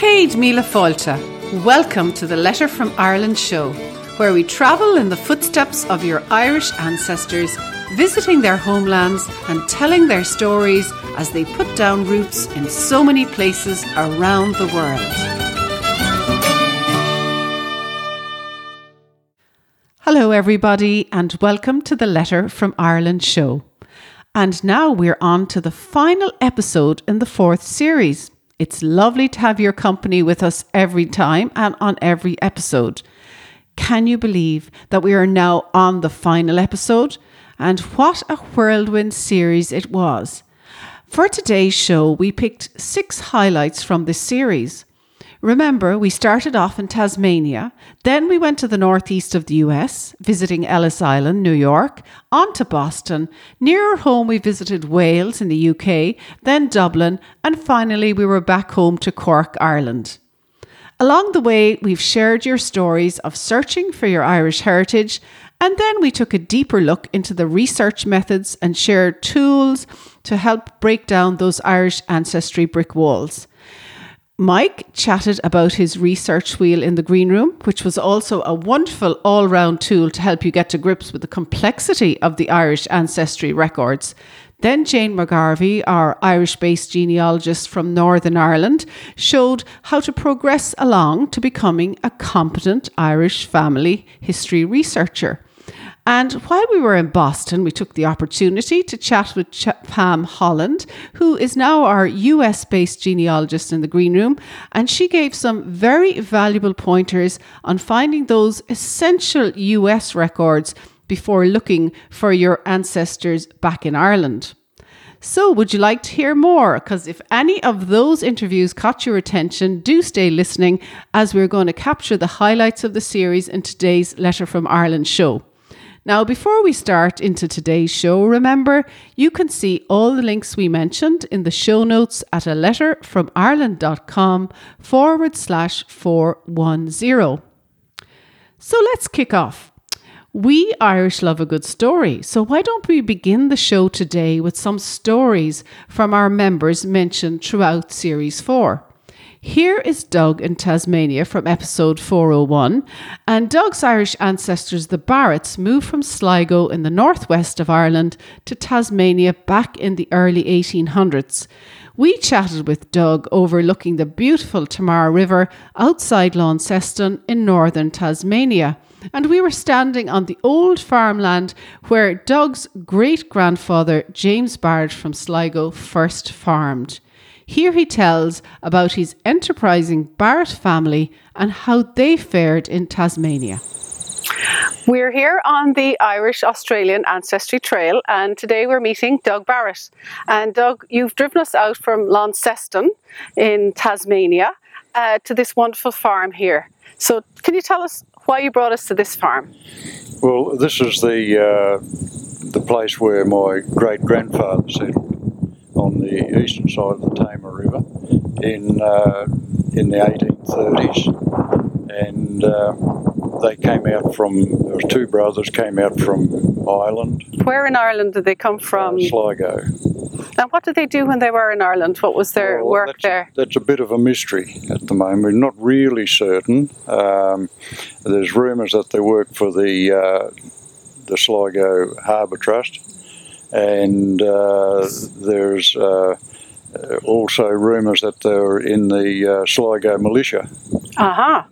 Míle Fáilte. Welcome to the Letter from Ireland show, where we travel in the footsteps of your Irish ancestors, visiting their homelands and telling their stories as they put down roots in so many places around the world. Hello, everybody, and welcome to the Letter from Ireland show. And now we're on to the final episode in the fourth series. It's lovely to have your company with us every time and on every episode. Can you believe that we are now on the final episode? And what a whirlwind series it was. For today's show, we picked six highlights from this series. Remember, we started off in Tasmania, then we went to the northeast of the US, visiting Ellis Island, New York, on to Boston. Nearer home, we visited Wales in the UK, then Dublin, and finally, we were back home to Cork, Ireland. Along the way, we've shared your stories of searching for your Irish heritage, and then we took a deeper look into the research methods and shared tools to help break down those Irish ancestry brick walls. Mike chatted about his research wheel in the green room, which was also a wonderful all round tool to help you get to grips with the complexity of the Irish ancestry records. Then Jane McGarvey, our Irish based genealogist from Northern Ireland, showed how to progress along to becoming a competent Irish family history researcher. And while we were in Boston, we took the opportunity to chat with Ch- Pam Holland, who is now our US based genealogist in the green room. And she gave some very valuable pointers on finding those essential US records before looking for your ancestors back in Ireland. So, would you like to hear more? Because if any of those interviews caught your attention, do stay listening as we're going to capture the highlights of the series in today's Letter from Ireland show. Now, before we start into today's show, remember you can see all the links we mentioned in the show notes at a letter from Ireland.com forward slash 410. So let's kick off. We Irish love a good story, so why don't we begin the show today with some stories from our members mentioned throughout Series 4? Here is Doug in Tasmania from episode 401. And Doug's Irish ancestors, the Barretts, moved from Sligo in the northwest of Ireland to Tasmania back in the early 1800s. We chatted with Doug overlooking the beautiful Tamar River outside Launceston in northern Tasmania. And we were standing on the old farmland where Doug's great grandfather, James Barrett from Sligo, first farmed. Here he tells about his enterprising Barrett family and how they fared in Tasmania. We're here on the Irish Australian Ancestry Trail, and today we're meeting Doug Barrett. And Doug, you've driven us out from Launceston in Tasmania uh, to this wonderful farm here. So, can you tell us why you brought us to this farm? Well, this is the uh, the place where my great grandfather settled on the eastern side of the Tamar River in uh, in the 1830s, and uh, they came out from there was two brothers came out from Ireland. Where in Ireland did they come from? Uh, Sligo. And what did they do when they were in Ireland? What was their Well, work that's, there? That's a bit of a mystery at the moment. We're not really certain. Um, there's rumours that they work for the uh, the Sligo Harbour Trust, and uh, there's uh, also rumours that they're in the uh, Sligo militia, Aha.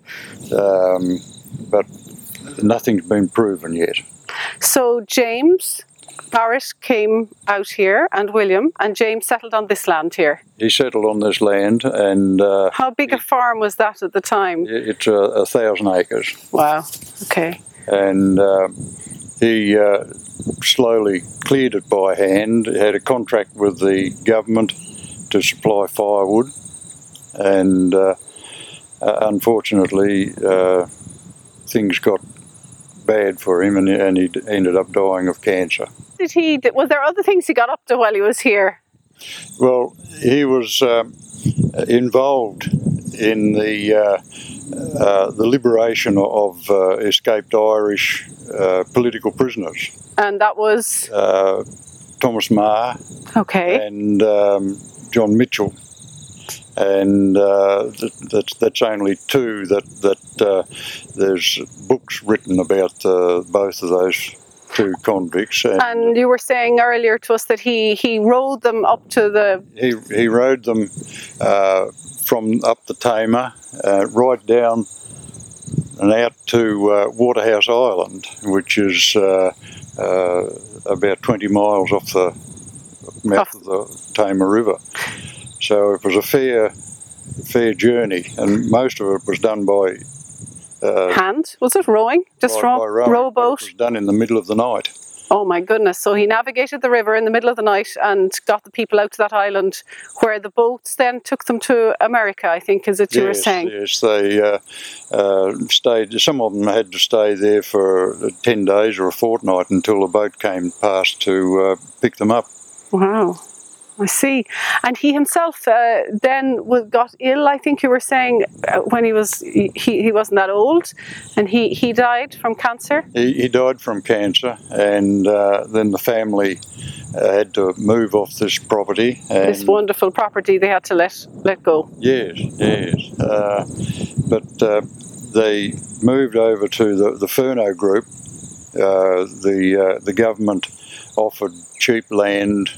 um, but nothing's been proven yet. So James Barrett came out here, and William, and James settled on this land here. He settled on this land, and uh, How big a farm was that at the time? it's a, a thousand acres. Wow. Okay. and uh, he uh, slowly cleared it by hand. Had a contract with the government to supply firewood, and uh, uh, unfortunately, uh, things got bad for him, and, and he ended up dying of cancer. Did he? Was there other things he got up to while he was here? Well, he was um, involved in the uh, the liberation of uh, escaped Irish uh, political prisoners. And that was Uh, Thomas Meagher okay. and um, John Mitchel. and uh, th- that's that's only two that that uh, there's books written about uh, both of those two convicts. And, And you were saying earlier to us that he, he rowed them up to the. he he rode them uh, from up the Tamar uh, right down and out to uh, Waterhouse Island, which is uh, uh, about 20 miles off the mouth of the Tamar River. So it was a fair fair journey, and most of it was done by uh, hand. Was it rowing? Just row, rowing, but It was done in the middle of the night. Oh my goodness. So he navigated the river in the middle of the night and got the people out to that island where the boats then took them to America, I think, is it you were saying? yes, they uh, uh, stayed. Some of them had to stay there for ten days or a fortnight until a boat came past to uh, pick them up. Wow. I see. And he himself uh, then got ill, I think you were saying, uh, when he was, he, he wasn't that old, and he, he died from cancer. He, he died from cancer, and uh, then the family uh, had to move off this property. And This wonderful property they had to let, let go. Yes, yes. Uh, but uh, they moved over to the, the Furneaux group. Uh, the uh, the government offered cheap land.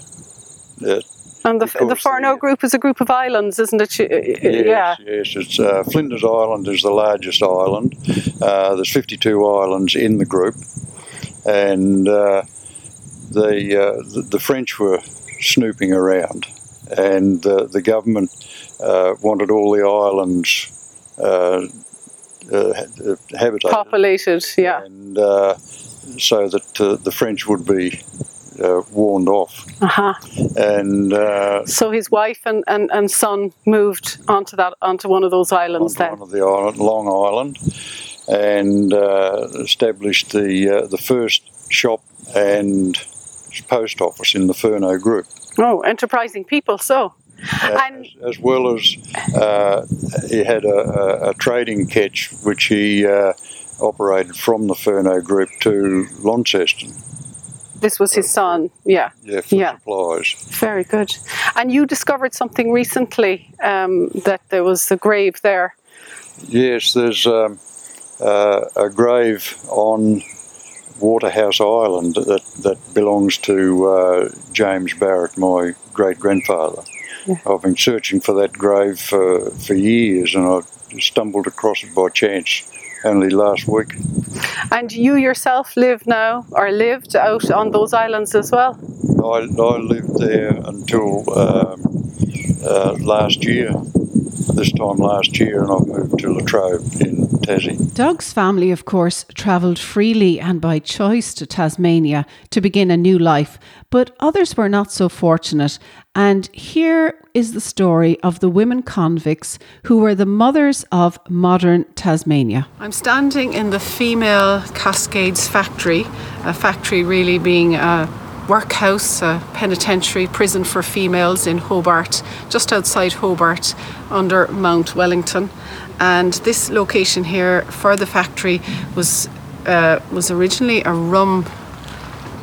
Uh, And the, the the- group is a group of islands, isn't it? Yes, Yeah. yes. It's uh, Flinders Island is the largest island. Uh, there's 52 islands in the group, and uh, the, uh, the the French were snooping around, and the government uh, wanted all the islands uh, uh, habitated. Populated, yeah. and uh, so that uh, the French would be uh, warned off. Uh-huh. And uh, So his wife and, and, and son moved onto that onto one of those islands then. one of the island, Long Island, and uh, established the uh, the first shop and post office in the Furneaux Group. Oh, enterprising people. So, And- as, as well as uh, he had a, a, trading ketch which he uh, operated from the Furneaux Group to Launceston, this was his son. Yeah, yeah, for Yeah. supplies. very good. And you discovered something recently um, that there was a grave there. Yes, there's um, uh, a grave on Waterhouse Island that, that belongs to uh, James Barrett, my great grandfather. Yeah. I've been searching for that grave for, for years and I stumbled across it by chance only last week. And you yourself live now, or lived out on those islands as well. I, I lived there until um, uh, last year, this time last year, and I've moved to Latrobe in Tassie. Doug's family, of course, travelled freely and by choice to Tasmania to begin a new life, but others were not so fortunate. And here is the story of the women convicts who were the mothers of modern Tasmania. I'm standing in the female Cascades factory, a factory really being a workhouse, a penitentiary prison for females in Hobart, just outside Hobart under Mount Wellington. And this location here for the factory was uh, was originally a rum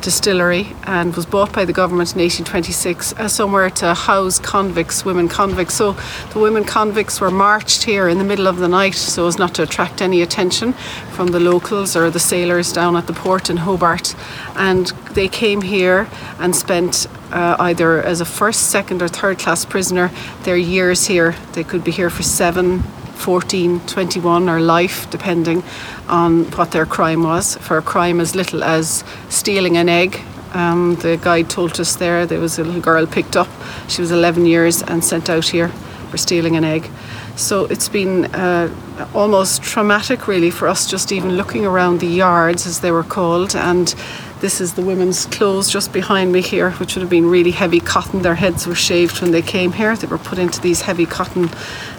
distillery and was bought by the government in 1826 as somewhere to house convicts, women convicts. So the women convicts were marched here in the middle of the night so as not to attract any attention from the locals or the sailors down at the port in Hobart. And they came here and spent uh, either as a first, second, or third class prisoner their years here. They could be here for seven, 14, 21 or life, depending on what their crime was. For a crime as little as stealing an egg, um, the guide told us there there was a little girl picked up. She was 11 years and sent out here for stealing an egg. So it's been uh, almost traumatic, really, for us just even looking around the yards, as they were called. And this is the women's clothes just behind me here, which would have been really heavy cotton. Their heads were shaved when they came here. They were put into these heavy cotton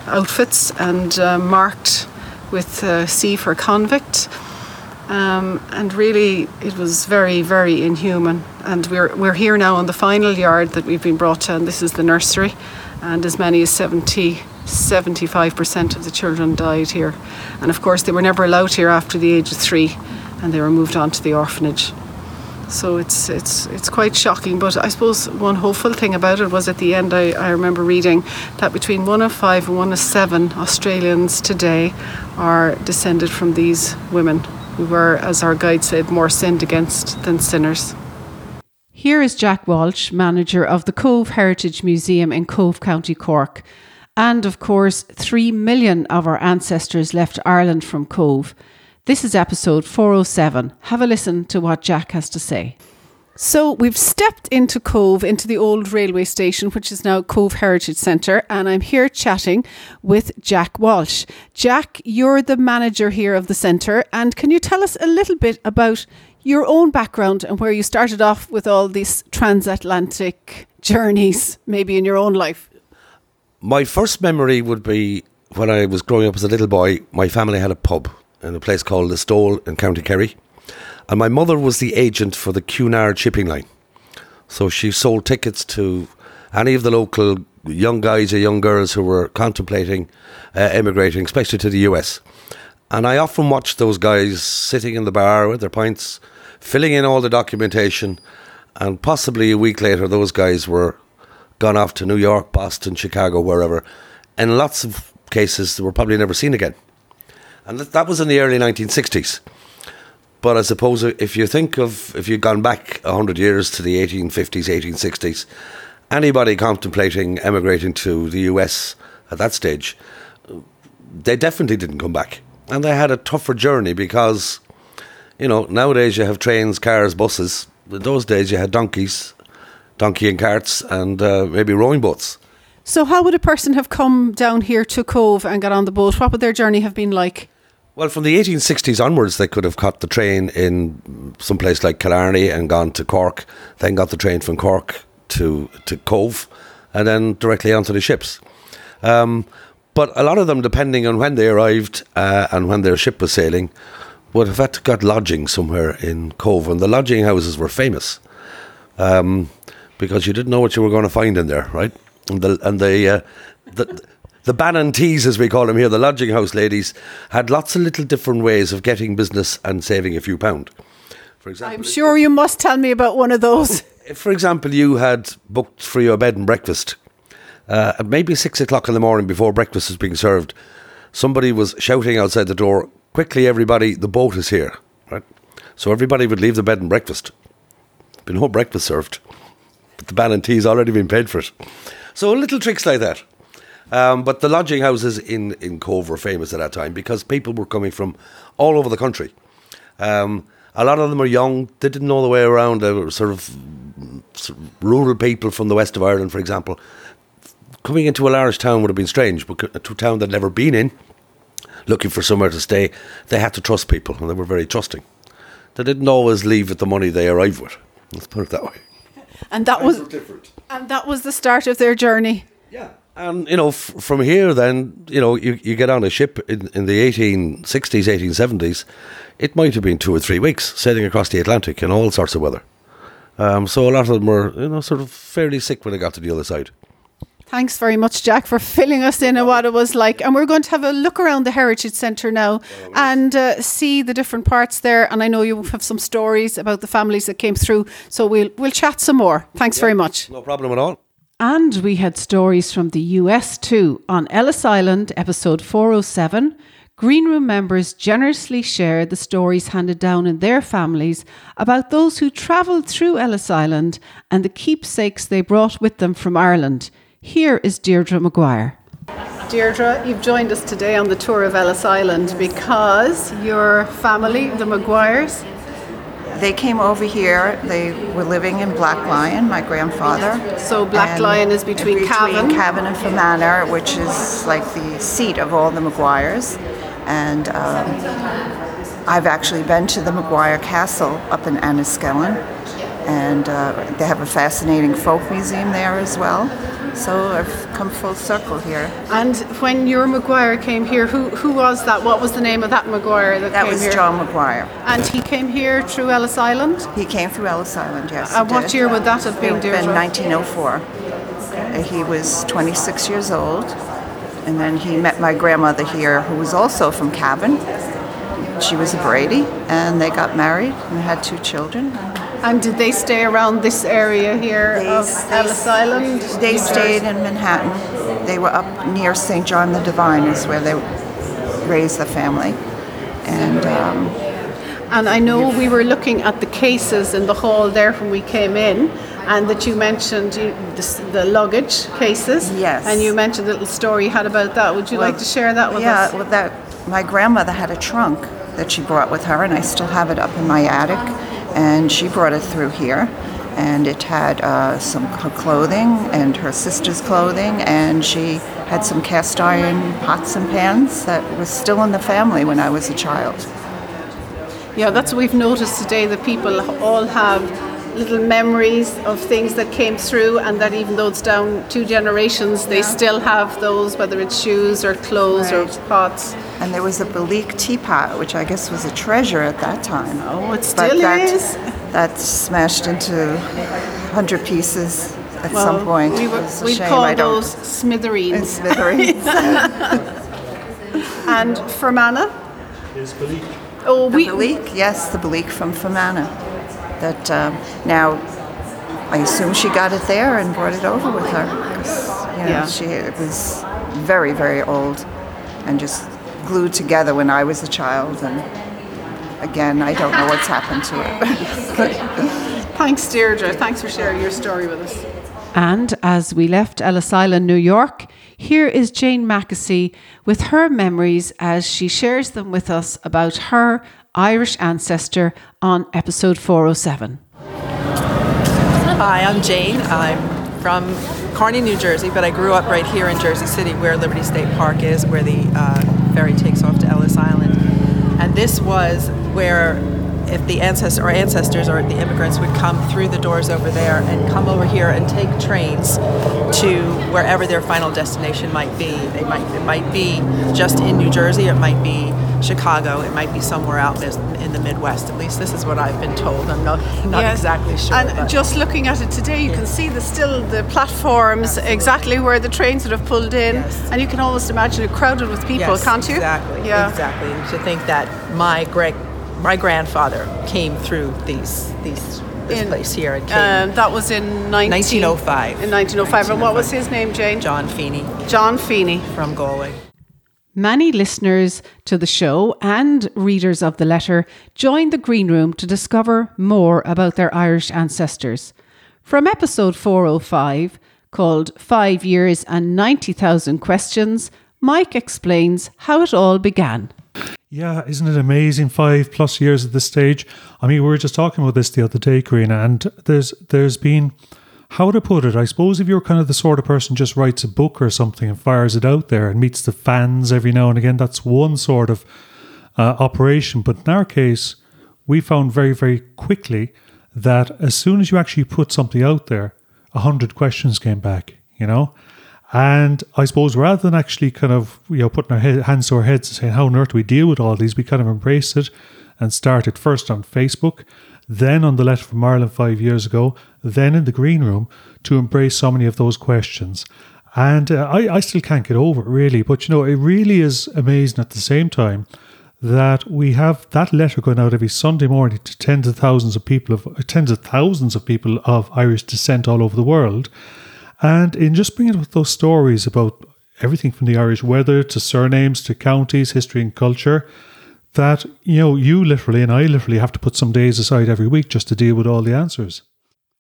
outfits and uh, marked with uh, C for convict. Um, and really, it was very, very inhuman. And we're, we're here now on the final yard that we've been brought to, and this is the nursery. And as many as 70, 75% of the children died here. And of course, they were never allowed here after the age of three, and they were moved on to the orphanage. So it's it's it's quite shocking. But I suppose one hopeful thing about it was at the end I, I remember reading that between one of five and one of seven Australians today are descended from these women who were, as our guide said, more sinned against than sinners. Here is Jack Walsh, manager of the Cobh Heritage Museum in Cobh, County Cork. And of course, three million of our ancestors left Ireland from Cobh. This is episode 407. Have a listen to what Jack has to say. So we've stepped into Cobh, into the old railway station, which is now Cobh Heritage Centre, and I'm here chatting with Jack Walsh. Jack, you're the manager here of the centre, and can you tell us a little bit about your own background and where you started off with all these transatlantic journeys, maybe in your own life? My first memory would be when I was growing up as a little boy, my family had a pub in a place called Listowel in County Kerry. And my mother was the agent for the Cunard shipping line. So she sold tickets to any of the local young guys or young girls who were contemplating uh, emigrating, especially to the US. And I often watched those guys sitting in the bar with their pints, filling in all the documentation. And possibly a week later, those guys were gone off to New York, Boston, Chicago, wherever. In lots of cases, they were probably never seen again. And that was in the early 1960s. But I suppose if you think of, if you've gone back 100 years to the 1850s, 1860s, anybody contemplating emigrating to the US at that stage, they definitely didn't come back. And they had a tougher journey because, you know, nowadays you have trains, cars, buses. In those days you had donkeys, donkey and carts, and uh, maybe rowing boats. So, how would a person have come down here to Cobh and got on the boat? What would their journey have been like? Well, from the 1860s onwards, they could have caught the train in some place like Killarney and gone to Cork, then got the train from Cork to, to Cobh, and then directly onto the ships. Um, but a lot of them, depending on when they arrived uh, and when their ship was sailing, would have had to got lodging somewhere in Cobh, and the lodging houses were famous um, because you didn't know what you were going to find in there, right? And the and the, uh, the the Bannontees, as we call them here, the lodging house ladies, had lots of little different ways of getting business and saving a few pound. For example, I'm sure you must tell me about one of those. If, for example, you had booked for your bed and breakfast uh, at maybe six o'clock in the morning before breakfast was being served, somebody was shouting outside the door, "Quickly, everybody! The boat is here!" Right. So everybody would leave the bed and breakfast. Been no breakfast served, but the Bannontee's already been paid for it. So little tricks like that. Um, but the lodging houses in, in Cobh were famous at that time because people were coming from all over the country. Um, a lot of them were young, they didn't know the way around. They were sort of, sort of rural people from the west of Ireland, for example. Coming into a large town would have been strange, but a town they'd never been in, looking for somewhere to stay, they had to trust people, and they were very trusting. They didn't always leave with the money they arrived with. Let's put it that way. And that was different. And that was the start of their journey. Yeah. And, you know, f- from here, then, you know, you, you get on a ship in, in the 1860s, 1870s, it might have been two or three weeks sailing across the Atlantic in all sorts of weather. Um, so a lot of them were, you know, sort of fairly sick when they got to the other side. Thanks very much, Jack, for filling us in on what it was like. And we're going to have a look around the Heritage Centre now and uh, see the different parts there. And I know you have some stories about the families that came through. So we'll, we'll chat some more. Thanks yeah, very much. No problem at all. And we had stories from the US too. On Ellis Island, episode 407, Green Room members generously shared the stories handed down in their families about those who travelled through Ellis Island and the keepsakes they brought with them from Ireland. Here is Deirdre Maguire. Deirdre, you've joined us today on the tour of Ellis Island because your family, the Maguires, they came over here. They were living in Black Lion, my grandfather. So Blacklion is between, between Cavan? Cavan and Fermanagh, which is like the seat of all the Maguires. And um, I've actually been to the Maguire Castle up in Enniskillen, and uh, they have a fascinating folk museum there as well. So I've come full circle here. And when your Maguire came here, who, who was that? What was the name of that Maguire that, that came was here? John Maguire. And he came here through Ellis Island? He came through Ellis Island, yes. And what did. year would that have been, It would 1904. He was 26 years old. And then he met my grandmother here, who was also from Cavan. She was a Brady, and they got married and had two children. And did they stay around this area here They- of they- Ellis Island? They stayed in Manhattan. They were up near St. John the Divine, is where they raised the family. And um, And I know we were looking at the cases in the hall there when we came in, and that you mentioned you, the, the luggage cases. Yes. And you mentioned a little story you had about that. Would you like to share that with yeah, us? well, that my grandmother had a trunk that she brought with her, and I still have it up in my attic. And she brought it through here, and it had uh, some her clothing and her sister's clothing, and she had some cast iron pots and pans that was still in the family when I was a child. Yeah, that's what we've noticed today that people all have little memories of things that came through, and that even though it's down two generations, they still have those, whether it's shoes or clothes or pots. And there was a Belleek teapot, which I guess was a treasure at that time. Oh, it But still that, is. That smashed into 100 pieces at Well, some point. We, were, we shame call I those smithereens. in smithereens. And Fermanagh? Oh, the we, Belleek, yes, the Belleek from Fermanagh. That um, now, I assume she got it there and brought it over with her. You know, Yeah. she it was very, very old, and just glued together when I was a child. And again, I don't know what's happened to it. thanks, Deirdre. Thanks for sharing your story with us. And as we left Ellis Island, New York, here is Jane Mackesy with her memories as she shares them with us about her Irish ancestor on episode 407. Hi, I'm Jane. I'm from Kearny, New Jersey, but I grew up right here in Jersey City where Liberty State Park is, where the uh, ferry takes off to Ellis Island. And this was where if the ancestor or ancestors or the immigrants would come through the doors over there and come over here and take trains to wherever their final destination might be. They might it might be just in New Jersey, it might be Chicago, it might be somewhere out in the Midwest. At least this is what I've been told. I'm not not Yes. exactly sure. And but- just looking at it today, you can see the still the platforms exactly where the trains would have pulled in, Yes. and you can almost imagine it crowded with people, Yes, can't you? Exactly. Yeah. Exactly. And to think that my great my grandfather came through these these this In- place here and came. Um, that was in 19, 1905. In 1905. And what was his name, Jane? John Feeney John Feeney. from Galway. Many listeners to the show and readers of the letter joined the Green Room to discover more about their Irish ancestors. From episode 405, called Five Years and 90,000 Questions, Mike explains how it all began. Yeah, isn't it amazing? Five plus years at this stage. I mean, we were just talking about this the other day, Karina, and there's there's been how to put it. I suppose if you're kind of the sort of person just writes a book or something and fires it out there and meets the fans every now and again, that's one sort of uh, operation. But in our case, we found very very quickly that as soon as you actually put something out there, a hundred questions came back. You know. And I suppose rather than actually kind of you know putting our head, hands to our heads and saying how on earth do we deal with all these, we kind of embraced it and started first on Facebook, then on the letter from Ireland five years ago, then in the green room to embrace so many of those questions. And uh, I, I still can't get over it really, but you know it really is amazing at the same time that we have that letter going out every Sunday morning to tens of thousands of people of tens of thousands of people of Irish descent all over the world. And in just bringing up those stories about everything from the Irish weather to surnames to counties, history and culture, that, you know, you literally and I literally have to put some days aside every week just to deal with all the answers.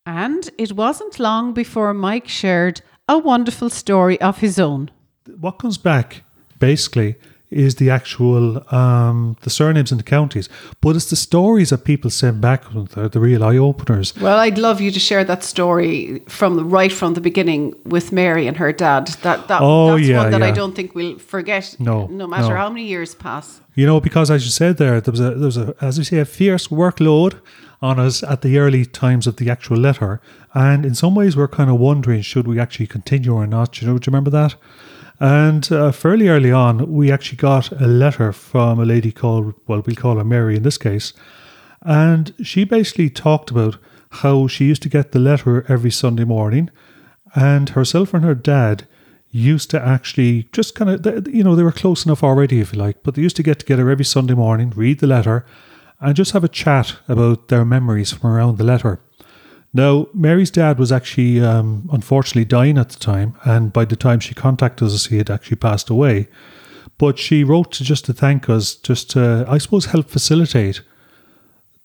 And it wasn't long before Mike shared a wonderful story of his own. What comes back, basically, is the actual um, the surnames and the counties, but it's the stories that people send back that are the real eye openers. Well, I'd love you to share that story from the, right from the beginning with Mary and her dad. That, that Oh, that's yeah, one that I don't think we'll forget. No, no matter no. how many years pass. You know, because as you said there, there was a there was a as we say a fierce workload on us at the early times of the actual letter, and in some ways we're kind of wondering should we actually continue or not. You know, do you remember that? And uh, fairly early on, we actually got a letter from a lady called well, we'll call her Mary in this case, and she basically talked about how she used to get the letter every Sunday morning, and herself and her dad used to actually just kind of, you know, they were close enough already, if you like, but they used to get together every Sunday morning, read the letter, and just have a chat about their memories from around the letter. Now, Mary's dad was actually um, unfortunately dying at the time, and by the time she contacted us, he had actually passed away. But she wrote just to thank us, just to, I suppose, help facilitate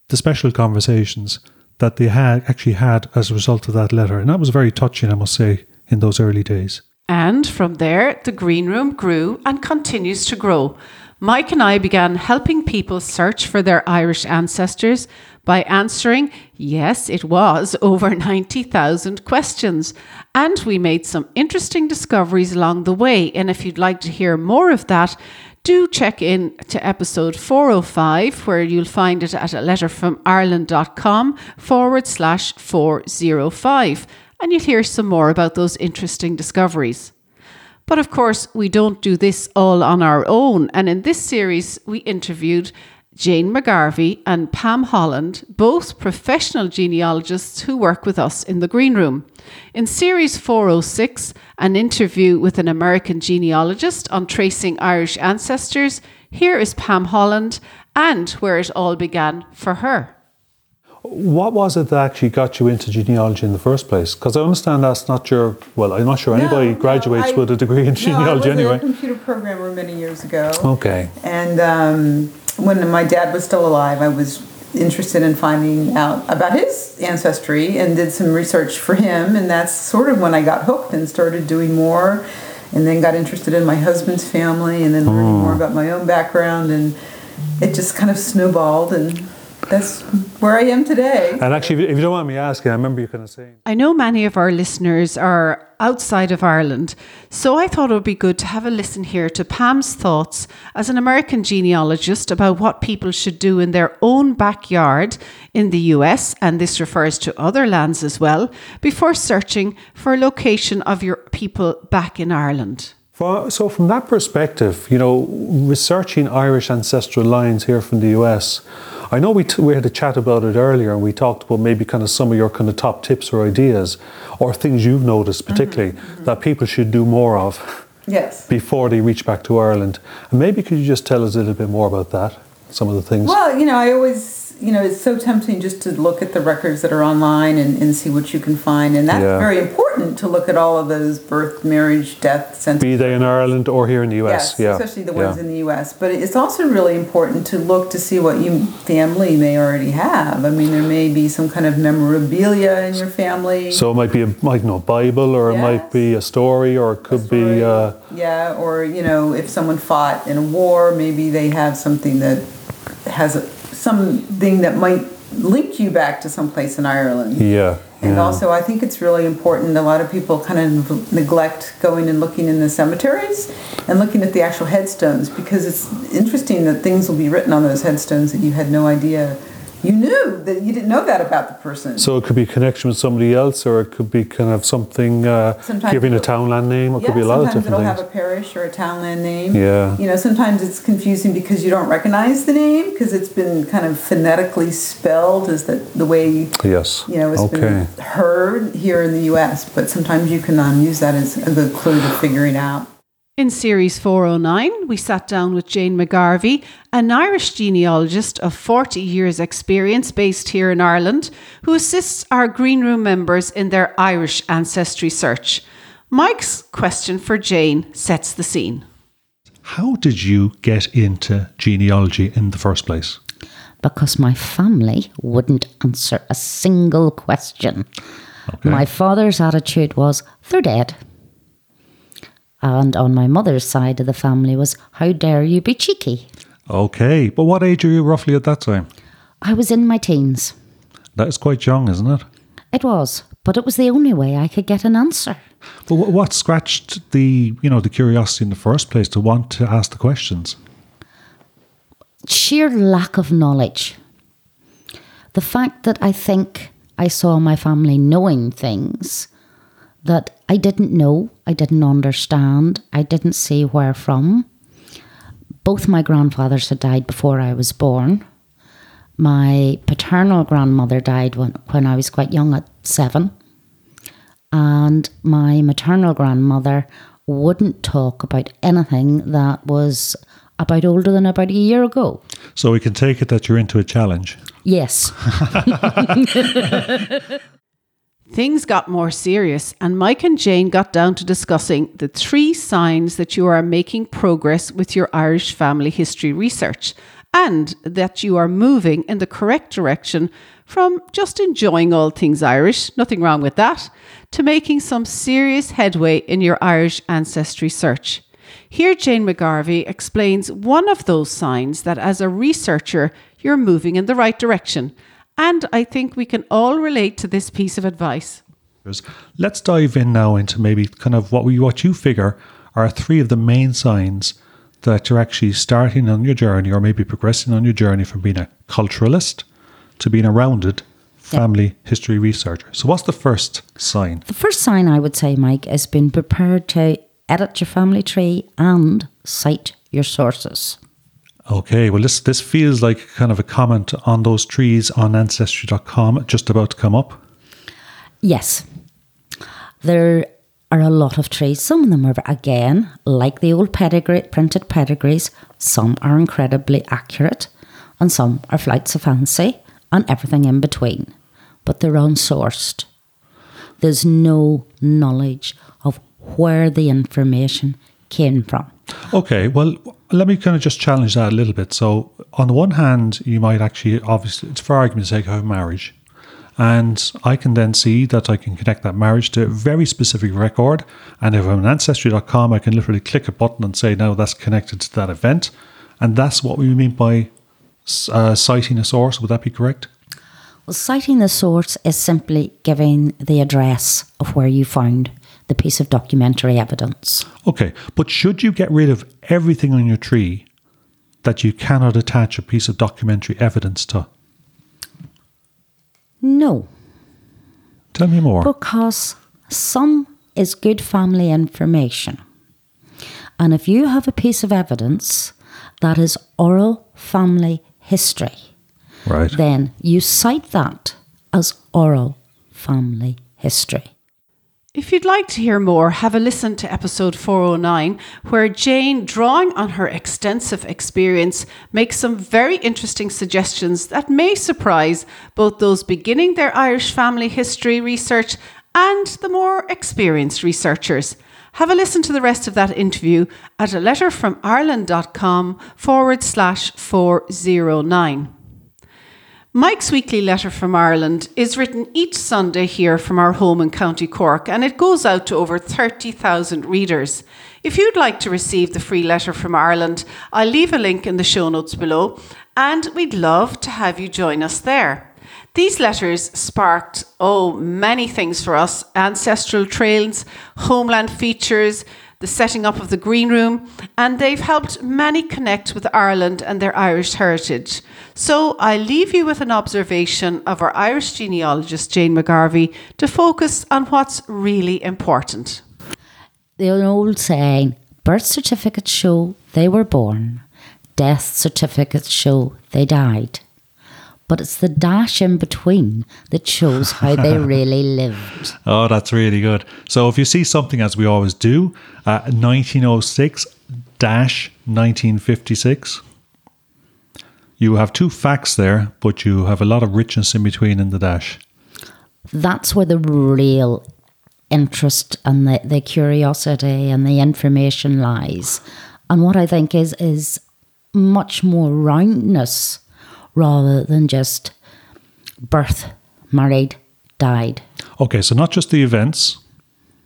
the special conversations that they had actually had as a result of that letter. And that was very touching, I must say, in those early days. And from there, the green room grew and continues to grow. Mike and I began helping people search for their Irish ancestors by answering, yes, it was over 90,000 questions. And we made some interesting discoveries along the way. And if you'd like to hear more of that, do check in to episode 405, where you'll find it at a letterfromireland.com forward slash 405. And you'll hear some more about those interesting discoveries. But of course, we don't do this all on our own. And in this series, we interviewed Jane McGarvey and Pam Holland, both professional genealogists who work with us in the Green Room. In Series 406, an interview with an American genealogist on tracing Irish ancestors, here is Pam Holland and where it all began for her. What was it that actually got you into genealogy in the first place? Because I understand that's not your, well, I'm not sure anybody No, graduates no, I- with a degree in genealogy no, I was anyway. a computer programmer many years ago. Okay. And um, when my dad was still alive, I was interested in finding out about his ancestry and did some research for him. And that's sort of when I got hooked and started doing more. And then got interested in my husband's family and then learning more about my own background. And it just kind of snowballed. And that's where I am today. And actually, if you don't mind me asking, I remember you kind of saying, I know many of our listeners are outside of Ireland, so I thought it would be good to have a listen here to Pam's thoughts as an American genealogist about what people should do in their own backyard in the US, and this refers to other lands as well, before searching for a location of your people back in Ireland. So, from that perspective, you know, researching Irish ancestral lines here from the US, I know we, t- we had a chat about it earlier and we talked about maybe kind of some of your kind of top tips or ideas or things you've noticed, particularly, mm-hmm, mm-hmm. that people should do more of Yes. before they reach back to Ireland. And maybe could you just tell us a little bit more about that? Some of the things. Well, you know, I always, you know, it's so tempting just to look at the records that are online and, and see what you can find. And that's Yeah. very important to look at all of those birth, marriage, death, census. be they in Ireland or here in the US. Yes, yeah. especially the yeah. ones in the U.S. But it's also really important to look to see what your family may already have. I mean, there may be some kind of memorabilia in your family. So it might be a might know Bible, or it might be a story, or it could be. Uh, yeah, or you know, if someone fought in a war, maybe they have something that has a, something that might link you back to someplace in Ireland. yeah. And yeah. also, I think it's really important. A lot of people kind of neglect going and looking in the cemeteries and looking at the actual headstones because it's interesting that things will be written on those headstones that you had no idea you knew that you didn't know that about the person. So it could be a connection with somebody else, or it could be kind of something uh, Sometimes giving a townland name. It yeah, could be a lot of sometimes different it'll things. have a parish or a townland name. Yeah. You know, sometimes it's confusing because you don't recognize the name because it's been kind of phonetically spelled as the, the way yes. you know it's okay. been heard here in the U.S. But sometimes you can um, use that as a good clue to figuring out. In Series 409, we sat down with Jane McGarvey, an Irish genealogist of 40 years' experience based here in Ireland, who assists our Green Room members in their Irish ancestry search. Mike's question for Jane sets the scene. How did you get into genealogy in the first place? because my family wouldn't answer a single question. My father's attitude was, they're dead. And on my mother's side of the family was, how dare you be cheeky? Okay, but what age are you roughly at that time? I was in my teens. That is quite young, isn't it? It was, but it was the only way I could get an answer. But what scratched the you know the curiosity in the first place to want to ask the questions? sheer lack of knowledge. The fact that I think I saw my family knowing things that I didn't know, I didn't understand, I didn't see where from. Both my grandfathers had died before I was born. My paternal grandmother died when, when I was quite young, at seven. And my maternal grandmother wouldn't talk about anything that was about older than about a year ago. So we can take it that you're into a challenge. Yes. Things got more serious, and Mike and Jane got down to discussing the three signs that you are making progress with your Irish family history research and that you are moving in the correct direction from just enjoying all things Irish, nothing wrong with that, to making some serious headway in your Irish ancestry search. Here, Jane McGarvey explains one of those signs that as a researcher, you're moving in the right direction. And I think we can all relate to this piece of advice. Let's dive in now into maybe kind of what we what you figure are three of the main signs that you're actually starting on your journey or maybe progressing on your journey from being a culturalist to being a rounded family history researcher. So what's the first sign? The first sign I would say, Mike, is being prepared to edit your family tree and cite your sources. Okay, well, this this feels like kind of a comment on those trees on ancestry.com just about to come up. Yes, there are a lot of trees. Some of them are, again, like the old pedigree, printed pedigrees, some are incredibly accurate, and some are flights of fancy, and everything in between. But they're unsourced. There's no knowledge of where the information came from. Okay, well, let me kind of just challenge that a little bit. So, on the one hand, you might actually, obviously, it's for argument's sake, have marriage. And I can then see that I can connect that marriage to a very specific record. And if I'm on ancestry.com, I can literally click a button and say, no, that's connected to that event. And that's what we mean by uh, citing a source. Would that be correct? Well, citing the source is simply giving the address of where you found the piece of documentary evidence. Okay, but should you get rid of everything on your tree that you cannot attach a piece of documentary evidence to? No. Tell me more. Because some is good family information. And if you have a piece of evidence that is oral family history, right. then you cite that as oral family history. If you'd like to hear more, have a listen to episode 409, where Jane, drawing on her extensive experience, makes some very interesting suggestions that may surprise both those beginning their Irish family history research and the more experienced researchers. Have a listen to the rest of that interview at a letterfromireland.com forward slash 409. Mike's weekly letter from Ireland is written each Sunday here from our home in County Cork and it goes out to over 30,000 readers. If you'd like to receive the free letter from Ireland, I'll leave a link in the show notes below and we'd love to have you join us there. These letters sparked, oh, many things for us ancestral trails, homeland features, the setting up of the Green Room, and they've helped many connect with Ireland and their Irish heritage. So I leave you with an observation of our Irish genealogist Jane McGarvey to focus on what's really important. The old saying birth certificates show they were born, death certificates show they died but it's the dash in between that shows how they really lived. Oh, that's really good. So if you see something, as we always do, uh, 1906 dash 1956, you have two facts there, but you have a lot of richness in between in the dash. That's where the real interest and the, the curiosity and the information lies. And what I think is is much more roundness rather than just birth, married, died. Okay, so not just the events,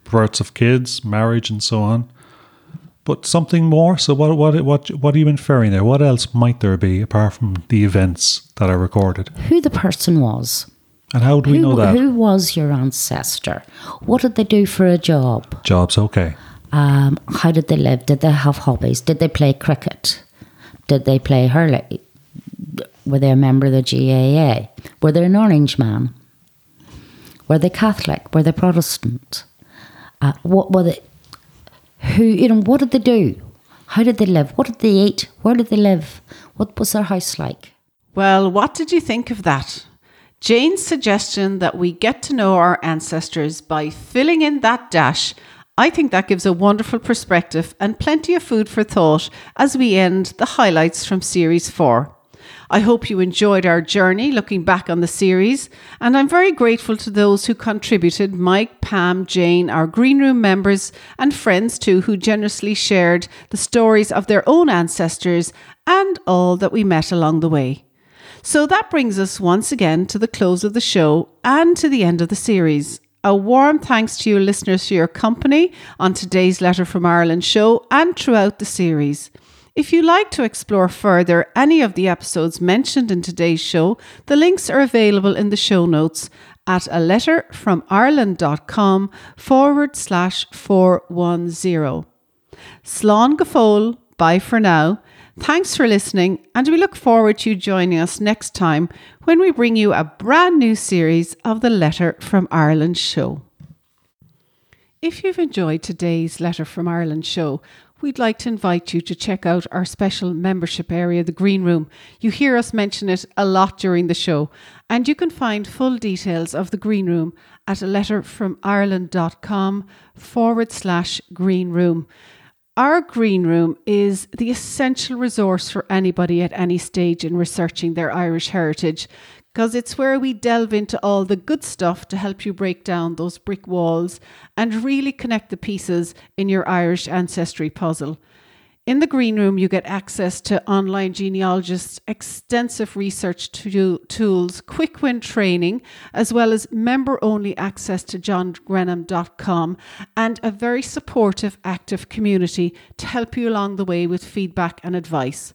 births of kids, marriage, and so on, but something more. So what what what what are you inferring there? What else might there be apart from the events that are recorded? Who the person was. And how do we who, know that? Who was your ancestor? What did they do for a job? Jobs, okay. Um, how did they live? Did they have hobbies? Did they play cricket? Did they play hurling? Were they a member of the GAA? Were they an Orange man? Were they Catholic? Were they Protestant? Uh, what were they? Who you know? What did they do? How did they live? What did they eat? Where did they live? What was their house like? Well, what did you think of that? Jane's suggestion that we get to know our ancestors by filling in that dash, I think that gives a wonderful perspective and plenty of food for thought as we end the highlights from Series 4. I hope you enjoyed our journey looking back on the series, and I'm very grateful to those who contributed Mike, Pam, Jane, our Green Room members, and friends too, who generously shared the stories of their own ancestors and all that we met along the way. So that brings us once again to the close of the show and to the end of the series. A warm thanks to you listeners for your company on today's Letter from Ireland show and throughout the series. If you'd like to explore further any of the episodes mentioned in today's show, the links are available in the show notes at a letter from Ireland.com forward slash 410. Slán Gafol, bye for now. Thanks for listening, and we look forward to you joining us next time when we bring you a brand new series of the Letter from Ireland show. If you've enjoyed today's Letter from Ireland show, we'd like to invite you to check out our special membership area, the Green Room. You hear us mention it a lot during the show, and you can find full details of the Green Room at a letter from Ireland.com forward slash Green Room. Our Green Room is the essential resource for anybody at any stage in researching their Irish heritage because it's where we delve into all the good stuff to help you break down those brick walls and really connect the pieces in your Irish ancestry puzzle. In the green room, you get access to online genealogists, extensive research to tools, quick win training, as well as member only access to johngrenham.com and a very supportive, active community to help you along the way with feedback and advice.